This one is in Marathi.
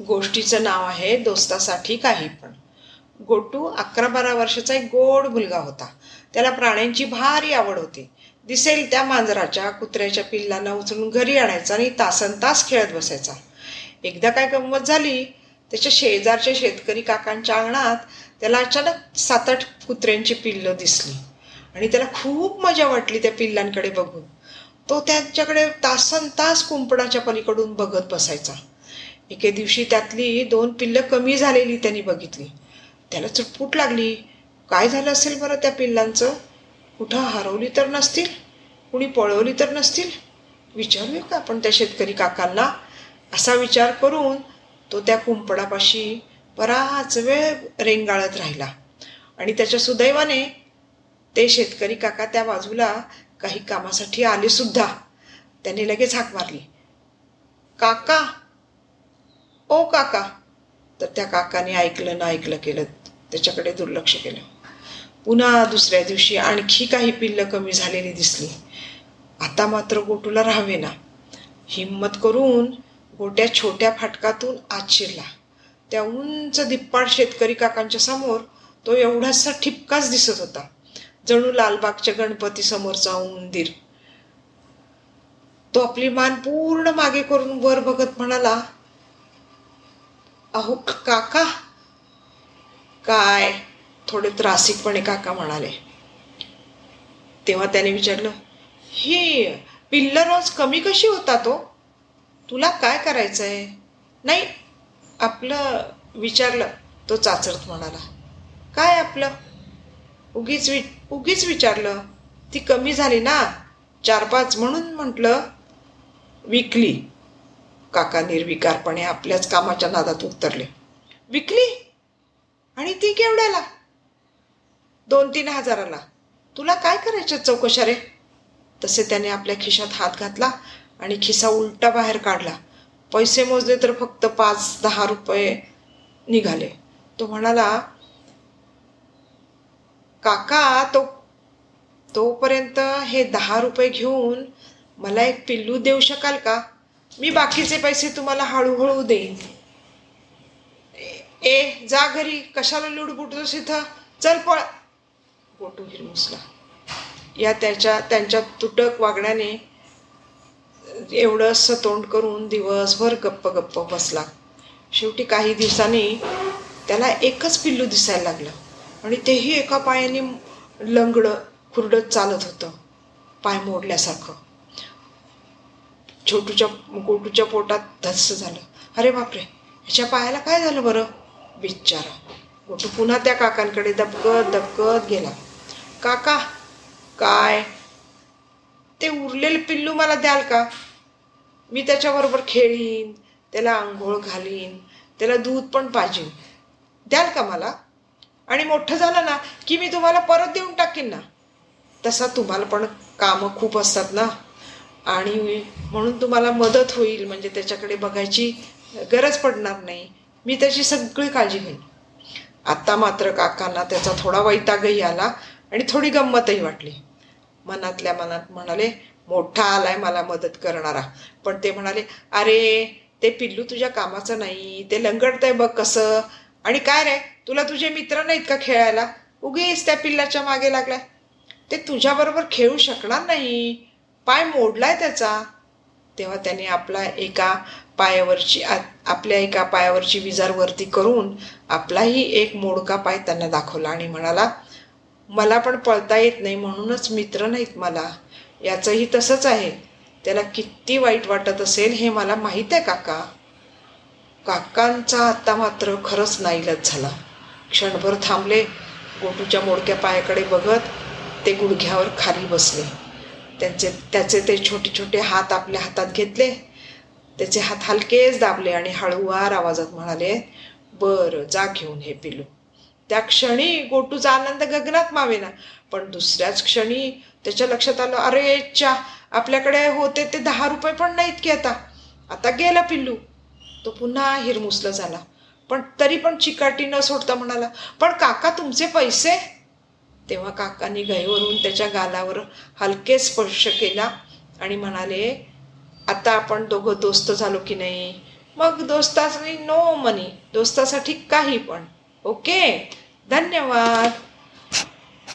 गोष्टीचं नाव आहे दोस्तासाठी काही पण. गोटू अकरा बारा वर्षाचा एक गोड मुलगा होता. त्याला प्राण्यांची भारी आवड होती. दिसेल त्या मांजराच्या कुत्र्याच्या पिल्लांना उचलून घरी आणायचा आणि तासन तास खेळत बसायचा. एकदा काय गंमत झाली त्याच्या शेजारच्या शेतकरी काकांच्या अंगणात त्याला अचानक सात आठ कुत्र्यांची पिल्लं दिसली. आणि त्याला खूप मजा वाटली त्या पिल्लांकडे बघून. तो त्यांच्याकडे तासन तास कुंपणाच्या पलीकडून बघत बसायचा. एके दिवशी त्यातली दोन पिल्लं कमी झालेली त्यांनी बघितली. त्याला चटपूट लागली. काय झालं असेल बरं त्या पिल्लांचं? कुठं हरवली तर नसतील? कुणी पळवली तर नसतील? विचारूया का आपण त्या शेतकरी काकांना? असा विचार करून तो त्या कुंपणापाशी बराच वेळ रेंगाळत राहिला. आणि त्याच्या सुदैवाने ते शेतकरी काका त्या बाजूला काही कामासाठी आले सुद्धा त्याने लगेच हाक मारली. काका ओ काका. तर त्या काकाने ऐकलं ना ऐकलं केलं त्याच्याकडे दुर्लक्ष केलं. पुन्हा दुसऱ्या दिवशी आणखी काही पिल्लं कमी झालेली दिसली. आता मात्र गोटूला राहावे ना हिंमत करून गोट्या छोट्या फाटकातून आत शिरला. त्या उंच दिप्पाड शेतकरी काकांच्या समोर तो एवढासा ठिपकाच दिसत होता. जणू लालबागच्या गणपती समोरचा उंदीर. तो आपली मान पूर्ण मागे करून वर बघत म्हणाला अहो काका. काय? थोडे त्रासिकपणे काका म्हणाले. तेव्हा त्याने विचारलं ही पिल्लर रोज कमी कशी होता तो हो? तुला काय करायचं आहे नाही आपलं विचारलं तो चाचरत म्हणाला. काय आपलं? उगीच वि उगीच विचारलं ती कमी झाली ना चार पाच म्हणून म्हटलं विकली. काका निर्विकारपणे आपल्याच कामाच्या नादात उतरले. विकली? आणि ती केवढ्याला? दोन तीन हजाराला. तुला काय करायच्या चौकशा रे तसे त्याने आपल्या खिशात हात घातला आणि खिसा उलटा बाहेर काढला. पैसे मोजले तर फक्त पाच दहा रुपये निघाले. तो म्हणाला काका तो तोपर्यंत हे दहा रुपये घेऊन मला एक पिल्लू देऊ शकाल का? मी बाकीचे पैसे तुम्हाला हळूहळू देईन. ए जा घरी. कशाला लुडबुटतोस इथं? चल पळ. गोटू हिरमुसला या त्याच्या त्यांच्या तुटक वागण्याने एवढं तोंड करून दिवसभर गप्प गप्प बसला. शेवटी काही दिवसांनी त्याला एकच पिल्लू दिसायला लागलं. आणि तेही एका पायाने लंगडं खुरडत चालत होतं. पाय मोडल्यासारखं. छोटूच्या गोटूच्या पोटात धस्स झालं. अरे बापरे ह्याच्या पायाला काय झालं बरं? बिचारा गोटू पुन्हा त्या काकांकडे दबकत दबकत गेला. काका काय? ते उरलेलं पिल्लू मला द्याल का? मी त्याच्याबरोबर खेळीन त्याला आंघोळ घालीन त्याला दूध पण पाहिजे द्याल का मला? आणि मोठं झालं ना की मी तुम्हाला परत देऊन टाकीन ना? तसा तुम्हाला पण कामं खूप असतात ना? आणि म्हणून तुम्हाला मदत होईल म्हणजे त्याच्याकडे बघायची गरज पडणार नाही. मी त्याची सगळी काळजी घेईन. आत्ता मात्र काकांना त्याचा थोडा वैतागही आला आणि थोडी गंमतही वाटली. मनातल्या मनात म्हणाले मोठा आलाय मला मदत करणारा. पण ते म्हणाले अरे ते पिल्लू तुझ्या कामाचं नाही ते लंगडतंय बघ कसं. आणि काय रे तुला तुझे मित्र नाहीत का खेळायला? उगीच त्या पिल्लाच्या मागे लागलाय. ते तुझ्याबरोबर खेळू शकणार नाही. पाय मोडलाय त्याचा तेव्हा त्याने आपला एका पायावरची आपल्या एका पायावरची विजार वरती करून आपलाही एक मोडका पाय त्यांना दाखवला आणि म्हणाला मला पण पळता येत नाही म्हणूनच मित्र नाहीत मला. याचंही तसंच आहे. त्याला किती वाईट वाटत असेल हे मला माहीत आहे काका. काकांचा आत्ता मात्र खरंच नाईलच झाला. क्षणभर थांबले गोटूच्या मोडक्या पायाकडे बघत ते गुडघ्यावर खाली बसले. त्यांचे त्याचे ते छोटे छोटे हात आपल्या हातात घेतले. त्याचे हात हलकेच दाबले आणि हळूवार आवाजात म्हणाले बरं जा घेऊन हे पिलू. त्या क्षणी गोटूचा आनंद गगनात मावेना पण दुसऱ्याच क्षणी त्याच्या लक्षात आलं अरे च्या आपल्याकडे होते ते दहा रुपये पण नाहीत की आता. आता गेला पिल्लू तो पुन्हा हिरमुसला झाला पण तरी पण चिकाटी न सोडता म्हणाला पण काका तुमचे पैसे तेव्हा काकांनी गईवरून त्याच्या गालावर हलके स्पर्श केला आणि म्हणाले आता आपण दोघं दोस्त झालो की नाही? मग दोस्तासाठी नो मनी दोस्तासाठी काही पण. ओके? धन्यवाद.